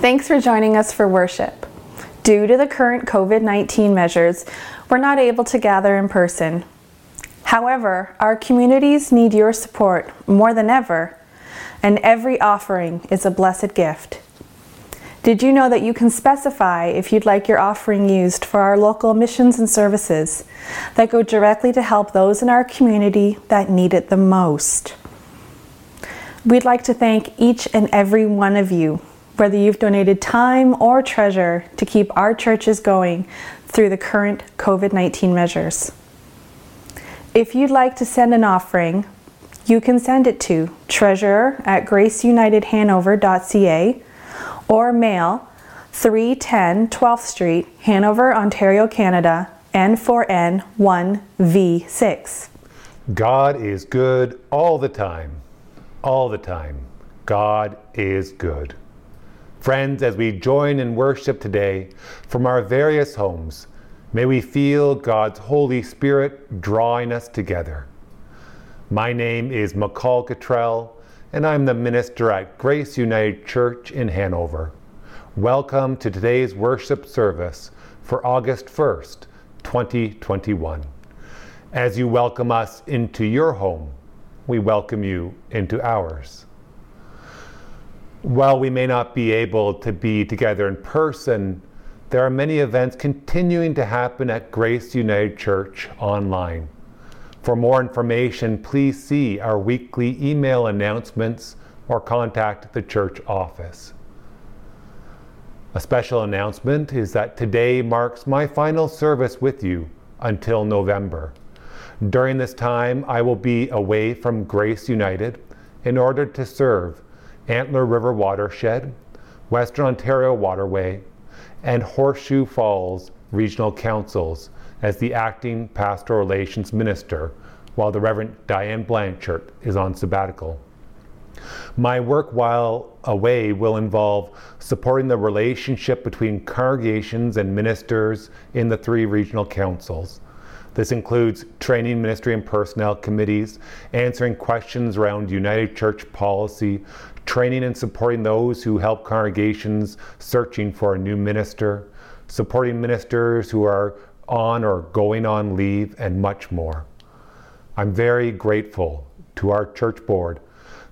Thanks for joining us for worship. Due to the current COVID 19 measures, we're not able to gather in person. However, our communities need your support more than ever, and every offering is a blessed gift. Did you know that you can specify if you'd like your offering used for our local missions and services that go directly to help those in our community that need it the most? We'd like to thank each and every one of you whether you've donated time or treasure to keep our churches going through the current COVID 19 measures. If you'd like to send an offering, you can send it to treasurer at graceunitedhanover.ca or mail 310 12th Street, Hanover, Ontario, Canada, N4N 1V6. God is good all the time. All the time. God is good. Friends, as we join in worship today from our various homes, may we feel God's Holy Spirit drawing us together. My name is McCall Cottrell, and I'm the minister at Grace United Church in Hanover. Welcome to today's worship service for August 1st, 2021. As you welcome us into your home, we welcome you into ours while we may not be able to be together in person, there are many events continuing to happen at Grace United Church online. For more information, please see our weekly email announcements or contact the church office. A special announcement is that today marks my final service with you until November. During this time, I will be away from Grace United in order to serve Antler River Watershed, Western Ontario Waterway, and Horseshoe Falls Regional Councils as the acting pastoral relations minister while the Reverend Diane Blanchard is on sabbatical. My work while away will involve supporting the relationship between congregations and ministers in the three regional councils. This includes training ministry and personnel committees, answering questions around United Church policy, training and supporting those who help congregations searching for a new minister, supporting ministers who are on or going on leave, and much more. I'm very grateful to our church board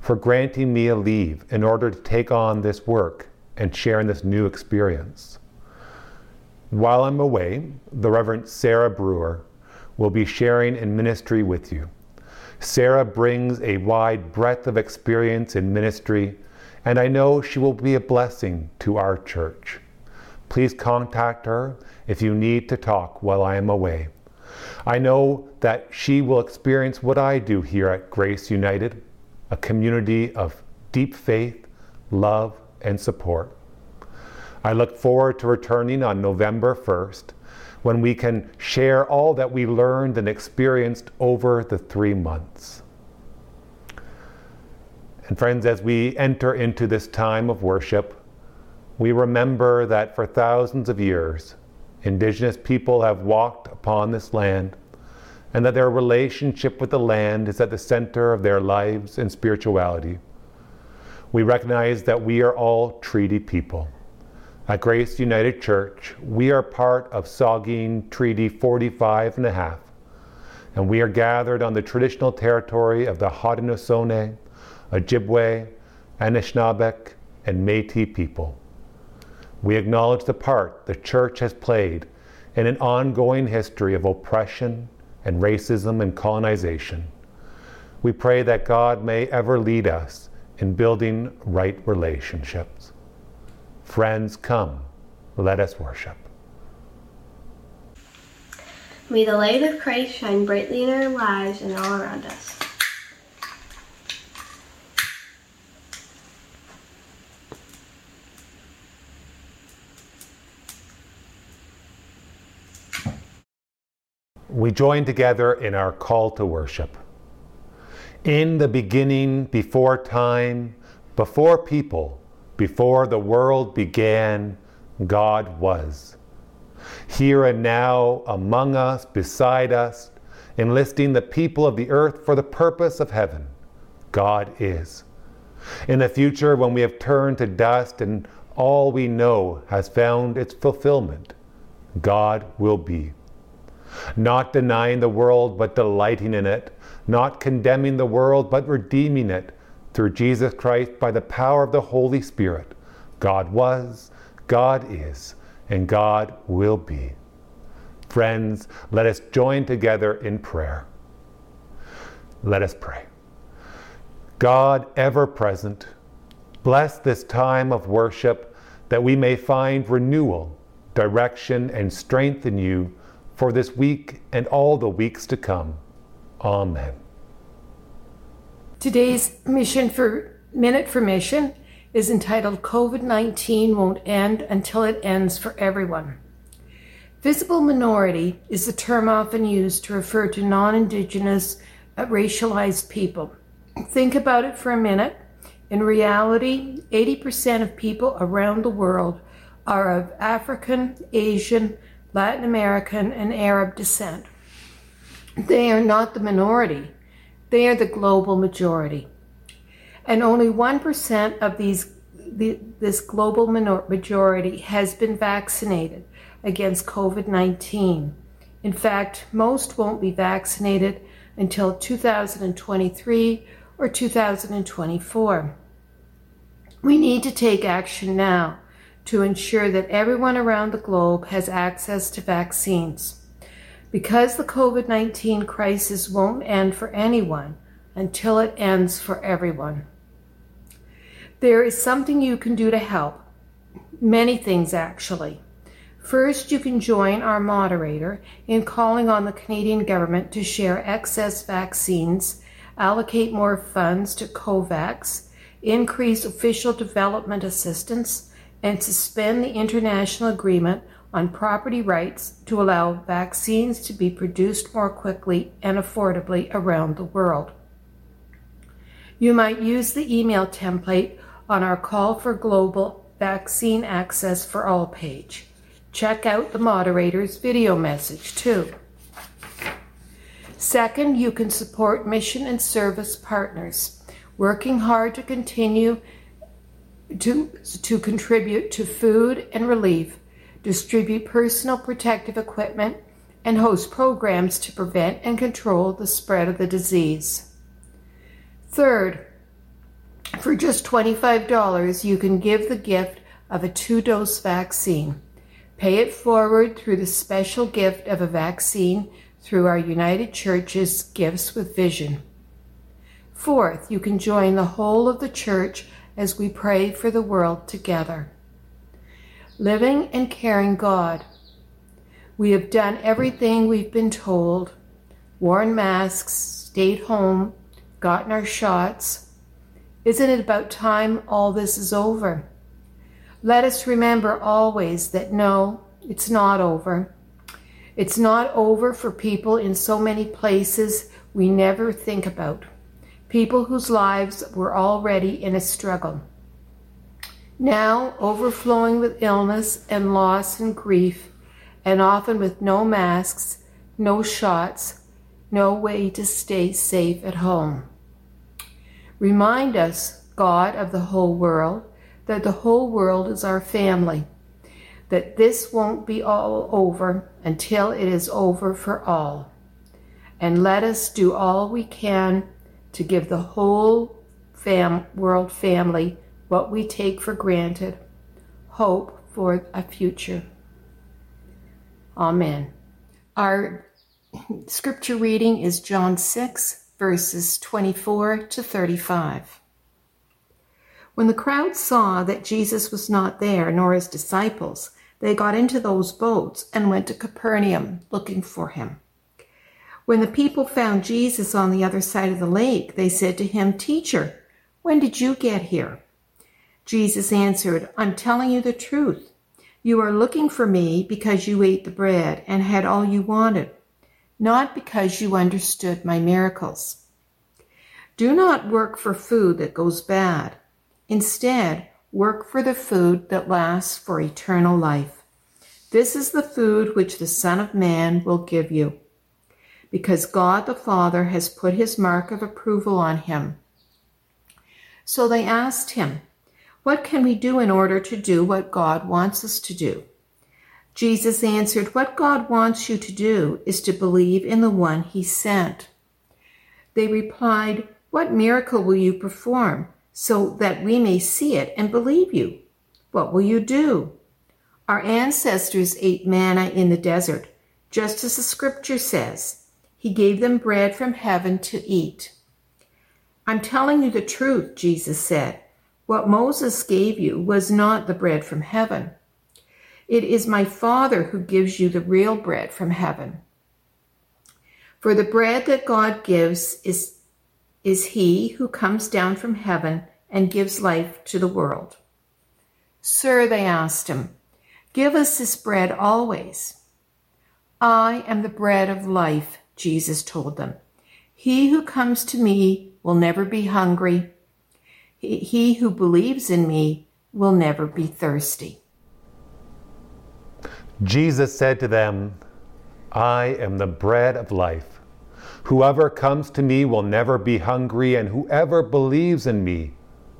for granting me a leave in order to take on this work and share in this new experience. While I'm away, the Reverend Sarah Brewer will be sharing in ministry with you. Sarah brings a wide breadth of experience in ministry, and I know she will be a blessing to our church. Please contact her if you need to talk while I am away. I know that she will experience what I do here at Grace United a community of deep faith, love, and support. I look forward to returning on November 1st when we can share all that we learned and experienced over the three months. And friends, as we enter into this time of worship, we remember that for thousands of years, indigenous people have walked upon this land, and that their relationship with the land is at the center of their lives and spirituality. We recognize that we are all treaty people at Grace United Church, we are part of Saugeen Treaty 45 and a half, and we are gathered on the traditional territory of the Haudenosaunee, Ojibwe, Anishinaabeg, and Métis people. We acknowledge the part the church has played in an ongoing history of oppression and racism and colonization. We pray that God may ever lead us in building right relationships. Friends, come, let us worship. May the light of Christ shine brightly in our lives and all around us. We join together in our call to worship. In the beginning, before time, before people, before the world began, God was. Here and now, among us, beside us, enlisting the people of the earth for the purpose of heaven, God is. In the future, when we have turned to dust and all we know has found its fulfillment. God will be. Not denying the world, but delighting in it. Not condemning the world, but redeeming it through Jesus Christ by the power of the Holy Spirit. God was, God is, and God will be. Friends, let us join together in prayer. Let us pray. God, ever present, bless this time of worship that we may find renewal, direction, and strength in you for this week and all the weeks to come. Amen. Today's mission for Minute for Mission is entitled COVID 19 Won't End Until It Ends for Everyone. Visible minority is the term often used to refer to non Indigenous, uh, racialized people. Think about it for a minute. In reality, 80% of people around the world are of African, Asian, Latin American, and Arab descent. They are not the minority, they are the global majority. And only 1% of these, the, this global majority has been vaccinated against COVID 19. In fact, most won't be vaccinated until 2023 or 2024. We need to take action now to ensure that everyone around the globe has access to vaccines. Because the COVID 19 crisis won't end for anyone until it ends for everyone. There is something you can do to help. Many things, actually. First, you can join our moderator in calling on the Canadian government to share excess vaccines, allocate more funds to COVAX, increase official development assistance, and suspend the international agreement on property rights to allow vaccines to be produced more quickly and affordably around the world. You might use the email template on our Call for Global Vaccine Access for All page. Check out the moderator's video message too. Second, you can support mission and service partners working hard to continue to, to contribute to food and relief, distribute personal protective equipment, and host programs to prevent and control the spread of the disease. Third, for just $25, you can give the gift of a two dose vaccine. Pay it forward through the special gift of a vaccine through our United Church's Gifts with Vision. Fourth, you can join the whole of the church as we pray for the world together. Living and caring God. We have done everything we've been told, worn masks, stayed home, gotten our shots. Isn't it about time all this is over? Let us remember always that no, it's not over. It's not over for people in so many places we never think about people whose lives were already in a struggle. Now overflowing with illness and loss and grief, and often with no masks, no shots, no way to stay safe at home. Remind us, God of the whole world, that the whole world is our family, that this won't be all over until it is over for all. And let us do all we can to give the whole fam- world family what we take for granted hope for a future. Amen. Our scripture reading is John 6, verses 24 to 35. When the crowd saw that Jesus was not there, nor his disciples, they got into those boats and went to Capernaum looking for him. When the people found Jesus on the other side of the lake, they said to him, Teacher, when did you get here? Jesus answered, I'm telling you the truth. You are looking for me because you ate the bread and had all you wanted, not because you understood my miracles. Do not work for food that goes bad. Instead, work for the food that lasts for eternal life. This is the food which the Son of Man will give you because God the Father has put his mark of approval on him. So they asked him, What can we do in order to do what God wants us to do? Jesus answered, What God wants you to do is to believe in the one he sent. They replied, What miracle will you perform so that we may see it and believe you? What will you do? Our ancestors ate manna in the desert, just as the scripture says. He gave them bread from heaven to eat. I'm telling you the truth, Jesus said. What Moses gave you was not the bread from heaven. It is my Father who gives you the real bread from heaven. For the bread that God gives is, is he who comes down from heaven and gives life to the world. Sir, they asked him, give us this bread always. I am the bread of life, Jesus told them. He who comes to me will never be hungry. He who believes in me will never be thirsty. Jesus said to them, I am the bread of life. Whoever comes to me will never be hungry, and whoever believes in me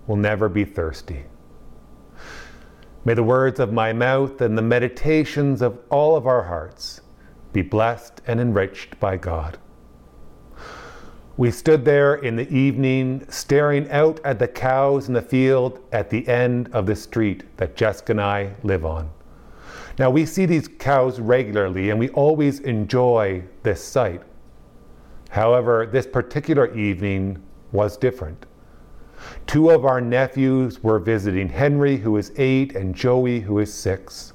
will never be thirsty. May the words of my mouth and the meditations of all of our hearts be blessed and enriched by God. We stood there in the evening, staring out at the cows in the field at the end of the street that Jessica and I live on. Now, we see these cows regularly and we always enjoy this sight. However, this particular evening was different. Two of our nephews were visiting Henry, who is eight, and Joey, who is six.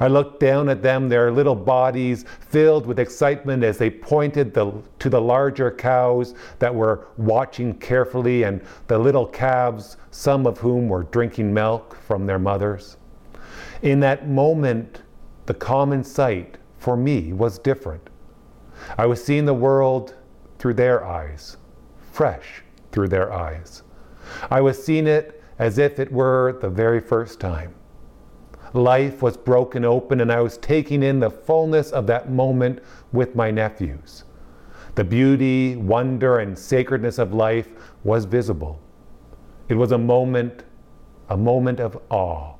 I looked down at them, their little bodies filled with excitement as they pointed the, to the larger cows that were watching carefully and the little calves, some of whom were drinking milk from their mothers. In that moment, the common sight for me was different. I was seeing the world through their eyes, fresh through their eyes. I was seeing it as if it were the very first time. Life was broken open, and I was taking in the fullness of that moment with my nephews. The beauty, wonder, and sacredness of life was visible. It was a moment, a moment of awe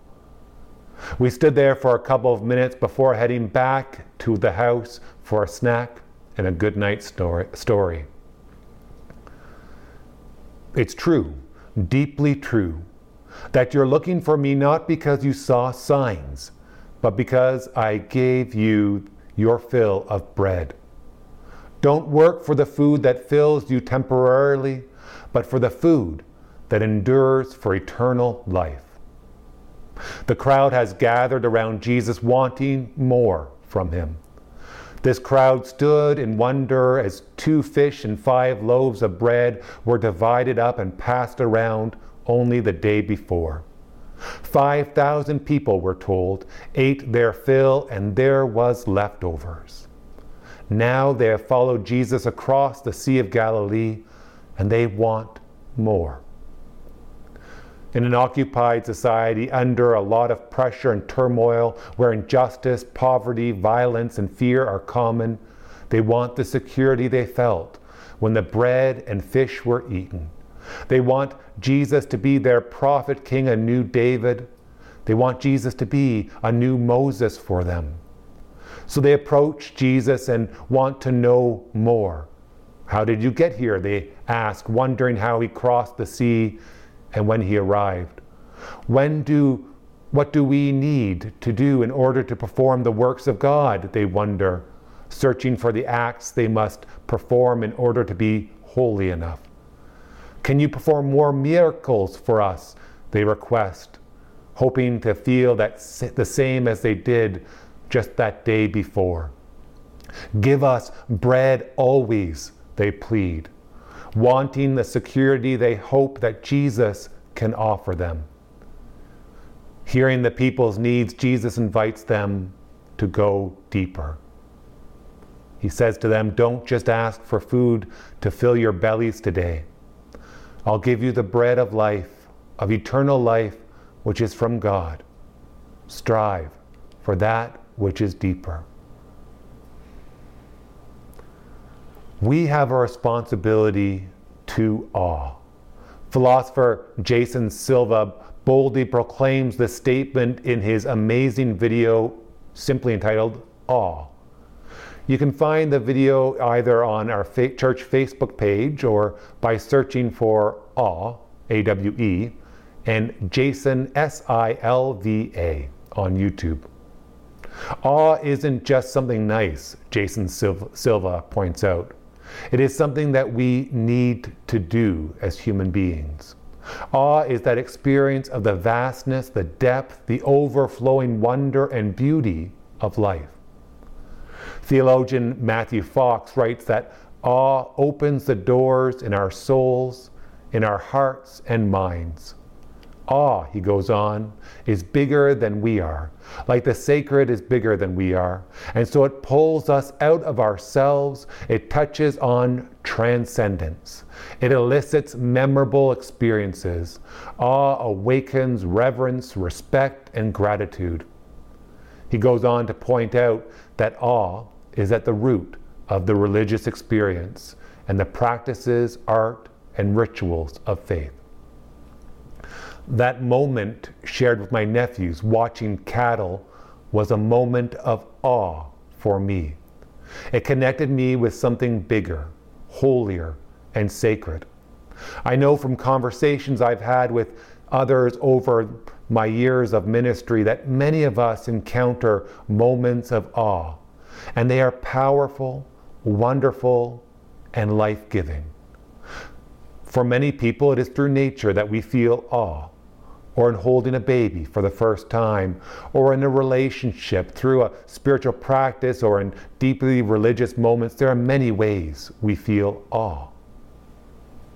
we stood there for a couple of minutes before heading back to the house for a snack and a good night story. It's true, deeply true, that you're looking for me not because you saw signs, but because I gave you your fill of bread. Don't work for the food that fills you temporarily, but for the food that endures for eternal life. The crowd has gathered around Jesus, wanting more from him. This crowd stood in wonder as two fish and five loaves of bread were divided up and passed around only the day before. 5,000 people, were told, ate their fill, and there was leftovers. Now they have followed Jesus across the Sea of Galilee, and they want more in an occupied society under a lot of pressure and turmoil, where injustice, poverty, violence, and fear are common, they want the security they felt when the bread and fish were eaten. They want Jesus to be their prophet king, a new David. They want Jesus to be a new Moses for them. So they approach Jesus and want to know more. How did you get here? They ask, wondering how he crossed the sea and when he arrived. When do what do we need to do in order to perform the works of God? They wonder, searching for the acts they must perform in order to be holy enough. Can you perform more miracles for us? They request, hoping to feel that the same as they did just that day before. Give us bread always, they plead wanting the security they hope that Jesus can offer them. Hearing the people's needs, Jesus invites them to go deeper. He says to them, Don't just ask for food to fill your bellies today. I'll give you the bread of life, of eternal life, which is from God. Strive for that which is deeper. we have a responsibility to awe. Philosopher Jason Silva boldly proclaims the statement in his amazing video simply entitled Awe. You can find the video either on our church Facebook page or by searching for Awe, A W E, and Jason S I L V A on YouTube. Awe isn't just something nice, Jason Silva points out. It is something that we need to do as human beings. Awe is that experience of the vastness, the depth, the overflowing wonder and beauty of life. Theologian Matthew Fox writes that awe opens the doors in our souls, in our hearts and minds. Awe, he goes on, is bigger than we are. Like the sacred is bigger than we are. And so it pulls us out of ourselves. It touches on transcendence. It elicits memorable experiences. Awe awakens reverence, respect, and gratitude. He goes on to point out that awe is at the root of the religious experience and the practices, art, and rituals of faith. That moment shared with my nephews watching cattle was a moment of awe for me. It connected me with something bigger, holier, and sacred. I know from conversations I've had with others over my years of ministry that many of us encounter moments of awe, and they are powerful, wonderful, and life giving. For many people, it is through nature that we feel awe or in holding a baby for the first time, or in a relationship through a spiritual practice, or in deeply religious moments, there are many ways we feel awe.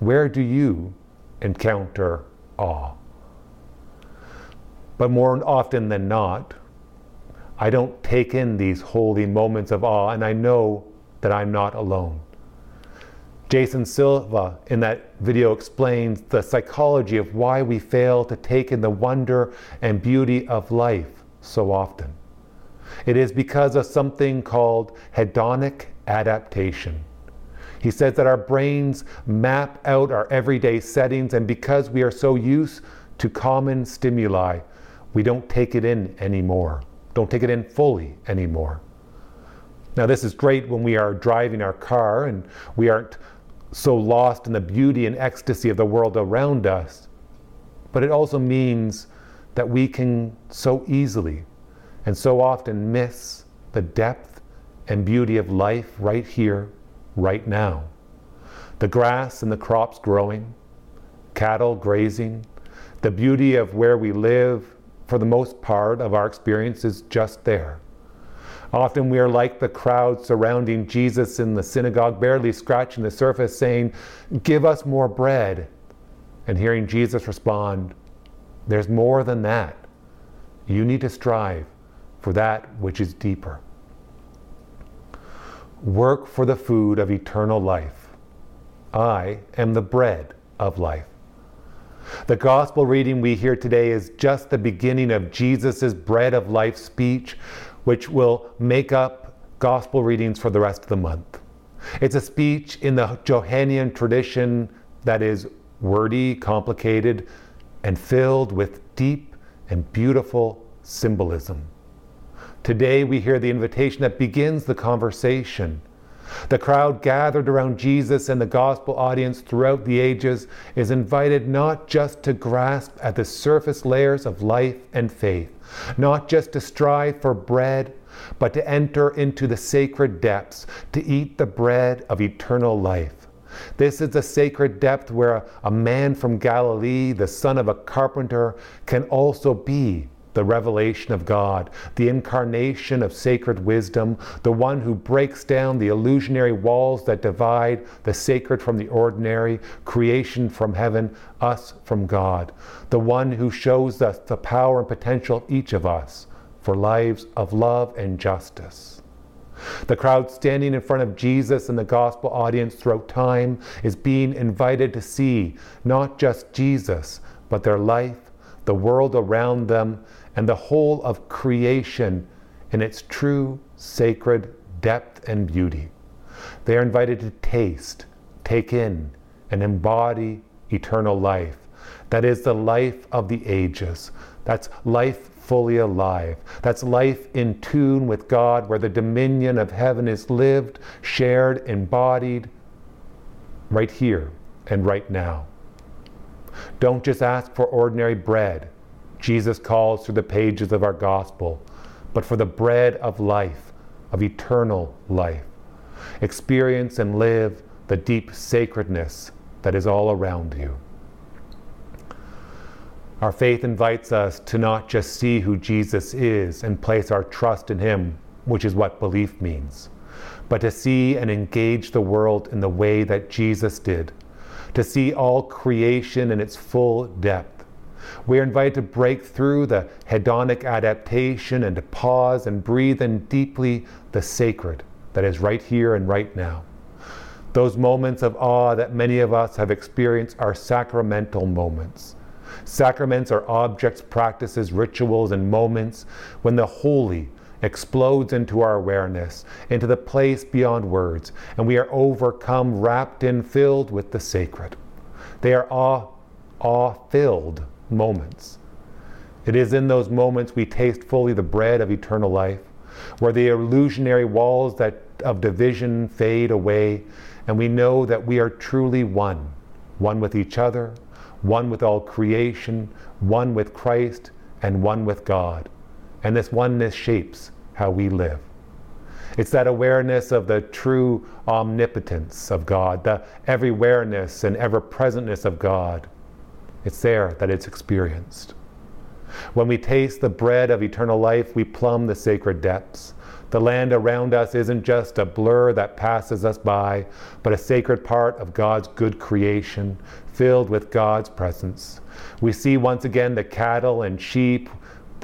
Where do you encounter awe? But more often than not, I don't take in these holy moments of awe, and I know that I'm not alone. Jason Silva in that video explains the psychology of why we fail to take in the wonder and beauty of life so often. It is because of something called hedonic adaptation. He says that our brains map out our everyday settings, and because we are so used to common stimuli, we don't take it in anymore, don't take it in fully anymore. Now, this is great when we are driving our car and we aren't so lost in the beauty and ecstasy of the world around us, but it also means that we can so easily and so often miss the depth and beauty of life right here, right now. The grass and the crops growing, cattle grazing, the beauty of where we live, for the most part of our experience, is just there. Often we are like the crowd surrounding Jesus in the synagogue, barely scratching the surface, saying, Give us more bread. And hearing Jesus respond, There's more than that. You need to strive for that which is deeper. Work for the food of eternal life. I am the bread of life. The gospel reading we hear today is just the beginning of Jesus' bread of life speech, which will make up gospel readings for the rest of the month. It's a speech in the Johannian tradition that is wordy, complicated, and filled with deep and beautiful symbolism. Today we hear the invitation that begins the conversation. The crowd gathered around Jesus and the gospel audience throughout the ages is invited not just to grasp at the surface layers of life and faith, not just to strive for bread, but to enter into the sacred depths, to eat the bread of eternal life. This is the sacred depth where a man from Galilee, the son of a carpenter, can also be the revelation of God, the incarnation of sacred wisdom, the one who breaks down the illusionary walls that divide the sacred from the ordinary, creation from heaven, us from God, the one who shows us the power and potential of each of us for lives of love and justice. The crowd standing in front of Jesus and the gospel audience throughout time is being invited to see not just Jesus, but their life, the world around them, and the whole of creation in its true sacred depth and beauty. They are invited to taste, take in, and embody eternal life, that is the life of the ages. That's life fully alive. That's life in tune with God, where the dominion of heaven is lived, shared, embodied right here and right now. Don't just ask for ordinary bread, Jesus calls through the pages of our gospel, but for the bread of life, of eternal life. Experience and live the deep sacredness that is all around you. Our faith invites us to not just see who Jesus is and place our trust in him, which is what belief means, but to see and engage the world in the way that Jesus did, to see all creation in its full depth. We are invited to break through the hedonic adaptation and to pause and breathe in deeply the sacred that is right here and right now. Those moments of awe that many of us have experienced are sacramental moments. Sacraments are objects, practices, rituals, and moments when the holy explodes into our awareness, into the place beyond words, and we are overcome, wrapped in, filled with the sacred. They are awe, awe filled moments. It is in those moments we taste fully the bread of eternal life, where the illusionary walls that of division fade away, and we know that we are truly one one with each other, one with all creation, one with Christ, and one with God. And this oneness shapes how we live. It's that awareness of the true omnipotence of God, the everywhereness and ever presentness of God. It's there that it's experienced. When we taste the bread of eternal life, we plumb the sacred depths. The land around us isn't just a blur that passes us by, but a sacred part of God's good creation, filled with God's presence. We see once again the cattle and sheep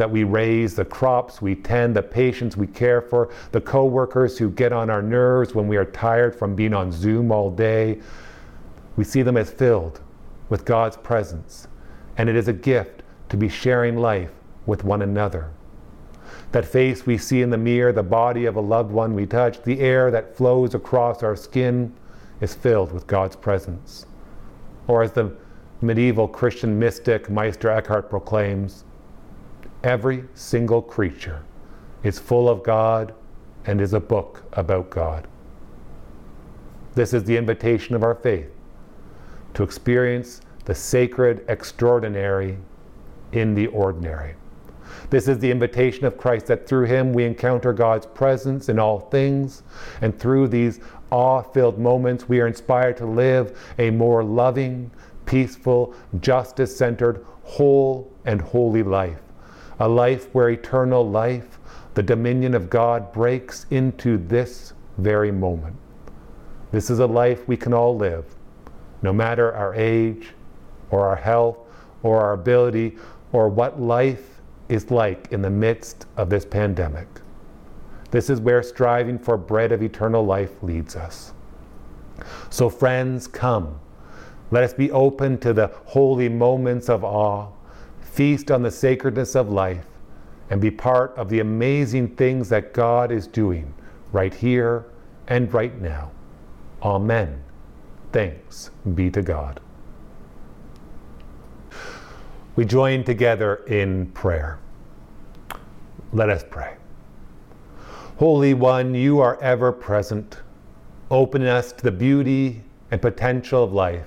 that we raise, the crops we tend, the patients we care for, the co-workers who get on our nerves when we are tired from being on Zoom all day. We see them as filled with God's presence, and it is a gift to be sharing life with one another. That face we see in the mirror, the body of a loved one we touch, the air that flows across our skin is filled with God's presence. Or as the medieval Christian mystic Meister Eckhart proclaims, every single creature is full of God and is a book about God. This is the invitation of our faith to experience the sacred extraordinary in the ordinary. This is the invitation of Christ that through him we encounter God's presence in all things, and through these awe filled moments, we are inspired to live a more loving, peaceful, justice centered, whole, and holy life. A life where eternal life, the dominion of God, breaks into this very moment. This is a life we can all live, no matter our age, or our health, or our ability, or what life is like in the midst of this pandemic. This is where striving for bread of eternal life leads us. So, friends, come. Let us be open to the holy moments of awe, feast on the sacredness of life, and be part of the amazing things that God is doing right here and right now. Amen. Thanks be to God. We join together in prayer. Let us pray. Holy One, you are ever present. Open us to the beauty and potential of life.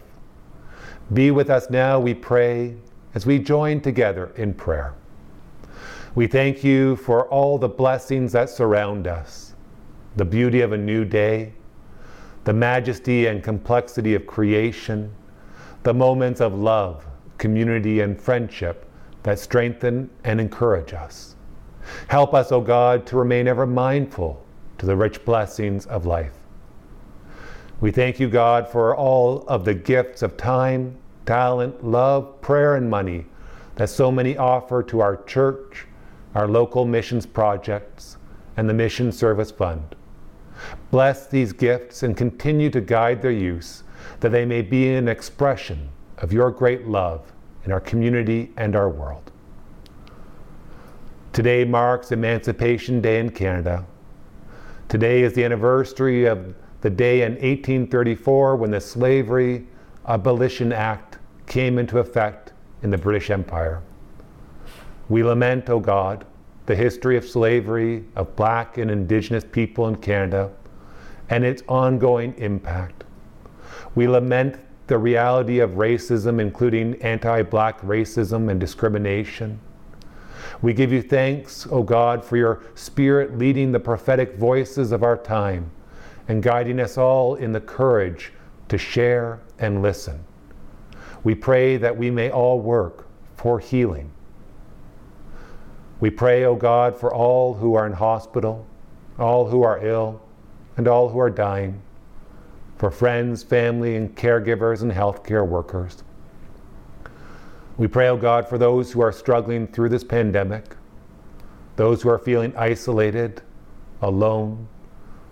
Be with us now, we pray, as we join together in prayer. We thank you for all the blessings that surround us the beauty of a new day, the majesty and complexity of creation, the moments of love, community, and friendship that strengthen and encourage us. Help us, O God, to remain ever mindful to the rich blessings of life. We thank you, God, for all of the gifts of time, talent, love, prayer, and money that so many offer to our church, our local missions projects, and the Mission Service Fund. Bless these gifts and continue to guide their use, that they may be an expression of your great love in our community and our world. Today marks Emancipation Day in Canada. Today is the anniversary of the day in 1834 when the Slavery Abolition Act came into effect in the British Empire. We lament, O God, the history of slavery of black and indigenous people in Canada and its ongoing impact. We lament the reality of racism, including anti black racism and discrimination. We give you thanks, O God, for your Spirit leading the prophetic voices of our time and guiding us all in the courage to share and listen. We pray that we may all work for healing. We pray, O God, for all who are in hospital, all who are ill, and all who are dying, for friends, family, and caregivers and healthcare workers. We pray, O God, for those who are struggling through this pandemic, those who are feeling isolated, alone,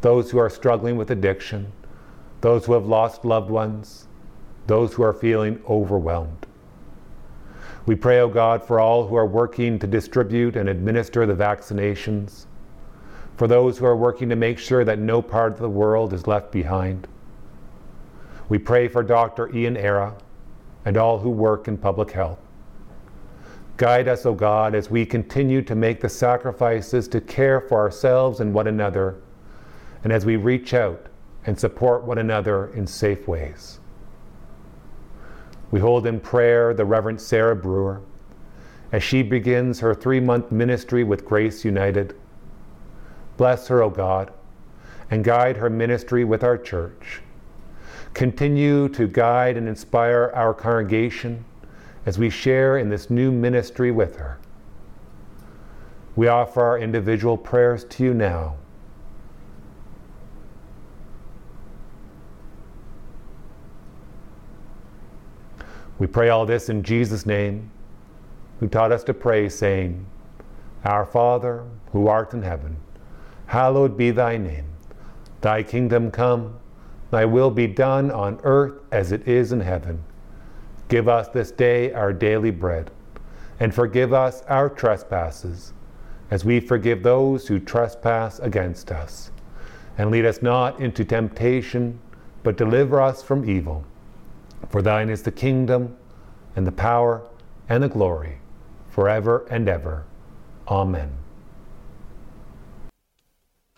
those who are struggling with addiction, those who have lost loved ones, those who are feeling overwhelmed. We pray, O God, for all who are working to distribute and administer the vaccinations, for those who are working to make sure that no part of the world is left behind. We pray for Dr. Ian Arra and all who work in public health. Guide us, O God, as we continue to make the sacrifices to care for ourselves and one another, and as we reach out and support one another in safe ways. We hold in prayer the Reverend Sarah Brewer as she begins her three month ministry with Grace United. Bless her, O God, and guide her ministry with our church. Continue to guide and inspire our congregation as we share in this new ministry with her. We offer our individual prayers to you now. We pray all this in Jesus' name, who taught us to pray, saying, Our Father, who art in heaven, hallowed be thy name. Thy kingdom come, thy will be done on earth as it is in heaven. Give us this day our daily bread, and forgive us our trespasses, as we forgive those who trespass against us. And lead us not into temptation, but deliver us from evil. For thine is the kingdom, and the power, and the glory, forever and ever. Amen.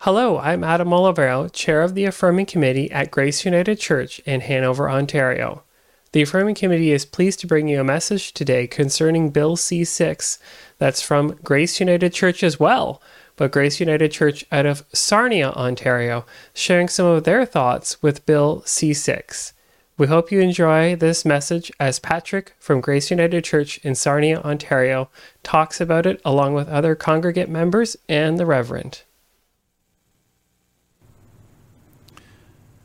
Hello, I'm Adam Olivero, Chair of the Affirming Committee at Grace United Church in Hanover, Ontario. The Affirming Committee is pleased to bring you a message today concerning Bill C 6 that's from Grace United Church as well, but Grace United Church out of Sarnia, Ontario, sharing some of their thoughts with Bill C 6. We hope you enjoy this message as Patrick from Grace United Church in Sarnia, Ontario, talks about it along with other congregate members and the Reverend.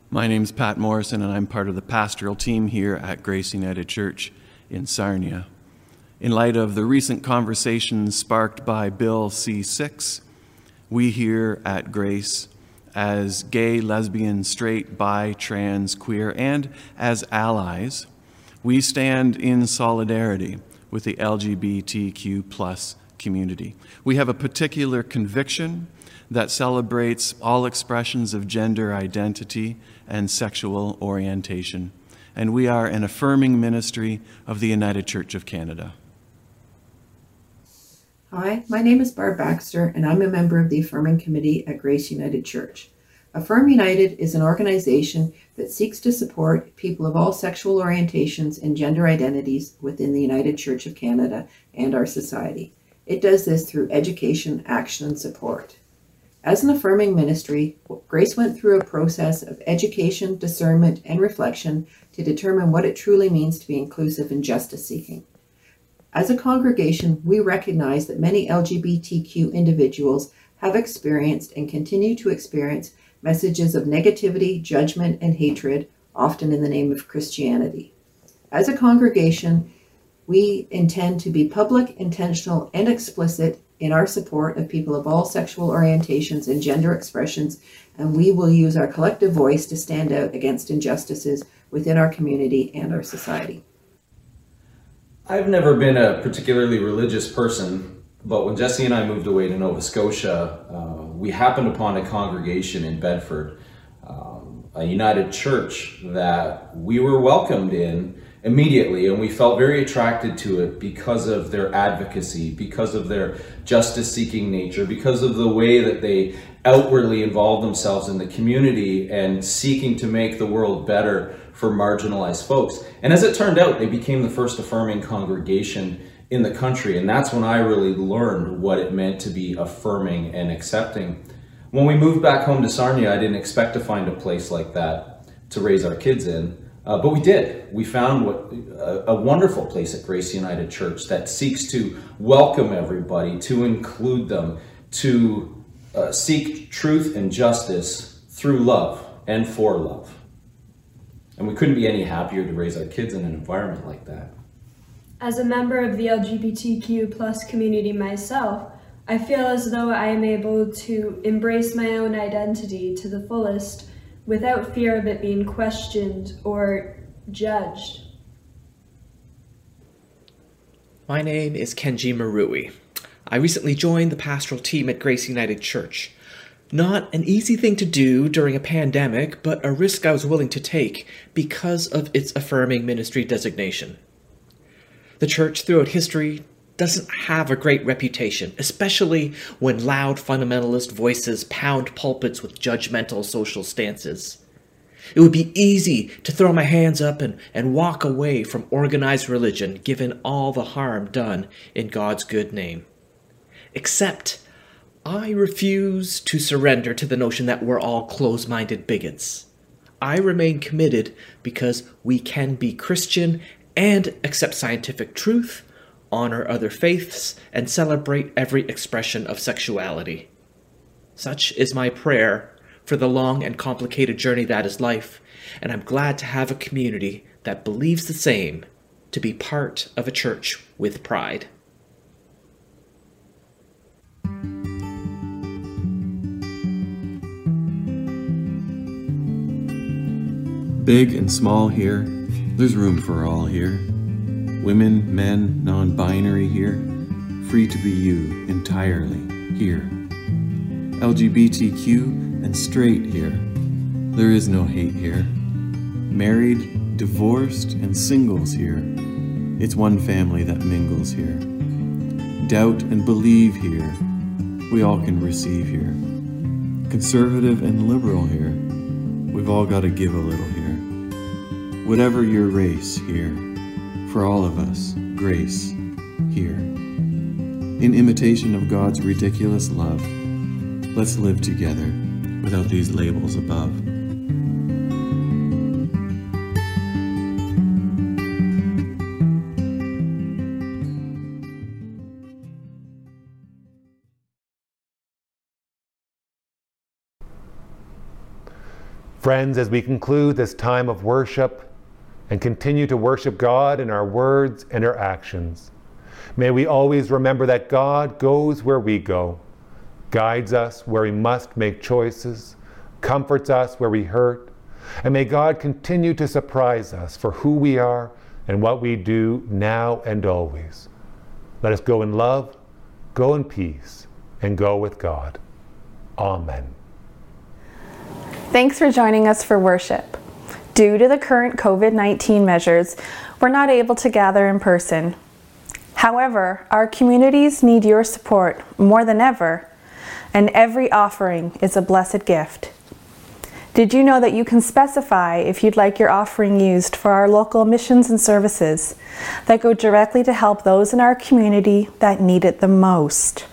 My name is Pat Morrison, and I'm part of the pastoral team here at Grace United Church in Sarnia. In light of the recent conversations sparked by Bill C 6, we here at Grace as gay, lesbian, straight, bi, trans, queer, and as allies, we stand in solidarity with the LGBTQ plus community. We have a particular conviction that celebrates all expressions of gender identity and sexual orientation, and we are an affirming ministry of the United Church of Canada. Hi, my name is Barb Baxter, and I'm a member of the Affirming Committee at Grace United Church. Affirm United is an organization that seeks to support people of all sexual orientations and gender identities within the United Church of Canada and our society. It does this through education, action, and support. As an affirming ministry, Grace went through a process of education, discernment, and reflection to determine what it truly means to be inclusive and justice seeking. As a congregation, we recognize that many LGBTQ individuals have experienced and continue to experience messages of negativity, judgment, and hatred, often in the name of Christianity. As a congregation, we intend to be public, intentional, and explicit in our support of people of all sexual orientations and gender expressions, and we will use our collective voice to stand out against injustices within our community and our society. I've never been a particularly religious person, but when Jesse and I moved away to Nova Scotia, uh, we happened upon a congregation in Bedford, um, a United Church that we were welcomed in immediately, and we felt very attracted to it because of their advocacy, because of their justice seeking nature, because of the way that they outwardly involve themselves in the community and seeking to make the world better for marginalized folks. And as it turned out, they became the first affirming congregation in the country. And that's when I really learned what it meant to be affirming and accepting. When we moved back home to Sarnia, I didn't expect to find a place like that to raise our kids in. Uh, but we did. We found what, a, a, wonderful place at Grace United Church that seeks to welcome everybody, to include them, to uh, seek truth and justice through love and for love. And we couldn't be any happier to raise our kids in an environment like that. As a member of the LGBTQ plus community myself, I feel as though I am able to embrace my own identity to the fullest without fear of it being questioned or judged. My name is Kenji Marui. I recently joined the pastoral team at Grace United Church. Not an easy thing to do during a pandemic, but a risk I was willing to take because of its affirming ministry designation. The church throughout history doesn't have a great reputation, especially when loud fundamentalist voices pound pulpits with judgmental social stances. It would be easy to throw my hands up and, and walk away from organized religion given all the harm done in God's good name. Except, I refuse to surrender to the notion that we're all close minded bigots. I remain committed because we can be Christian and accept scientific truth honor other faiths, and celebrate every expression of sexuality. Such is my prayer for the long and complicated journey that is life, and I'm glad to have a community that believes the same to be part of a church with pride. Big and small here, there's room for all here. Women, men, non binary here, free to be you entirely here. LGBTQ and straight here, there is no hate here. Married, divorced, and singles here, it's one family that mingles here. Doubt and believe here, we all can receive here. Conservative and liberal here, we've all got to give a little here. Whatever your race here, for all of us grace here. In imitation of God's ridiculous love, let's live together without these labels above. Friends, as we conclude this time of worship, and continue to worship God in our words and our actions. May we always remember that God goes where we go, guides us where we must make choices, comforts us where we hurt, and may God continue to surprise us for who we are and what we do now and always. Let us go in love, go in peace, and go with God. Amen. Thanks for joining us for worship. Due to the current COVID 19 measures, we're not able to gather in person. However, our communities need your support more than ever, and every offering is a blessed gift. Did you know that you can specify if you'd like your offering used for our local missions and services that go directly to help those in our community that need it the most?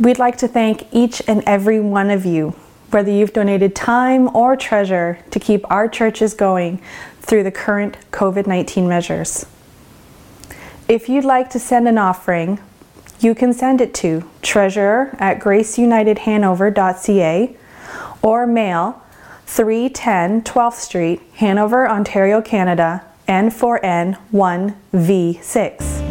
We'd like to thank each and every one of you whether you've donated time or treasure to keep our churches going through the current COVID 19 measures. If you'd like to send an offering, you can send it to treasurer at graceunitedhanover.ca or mail 310 12th Street, Hanover, Ontario, Canada, N4N1V6.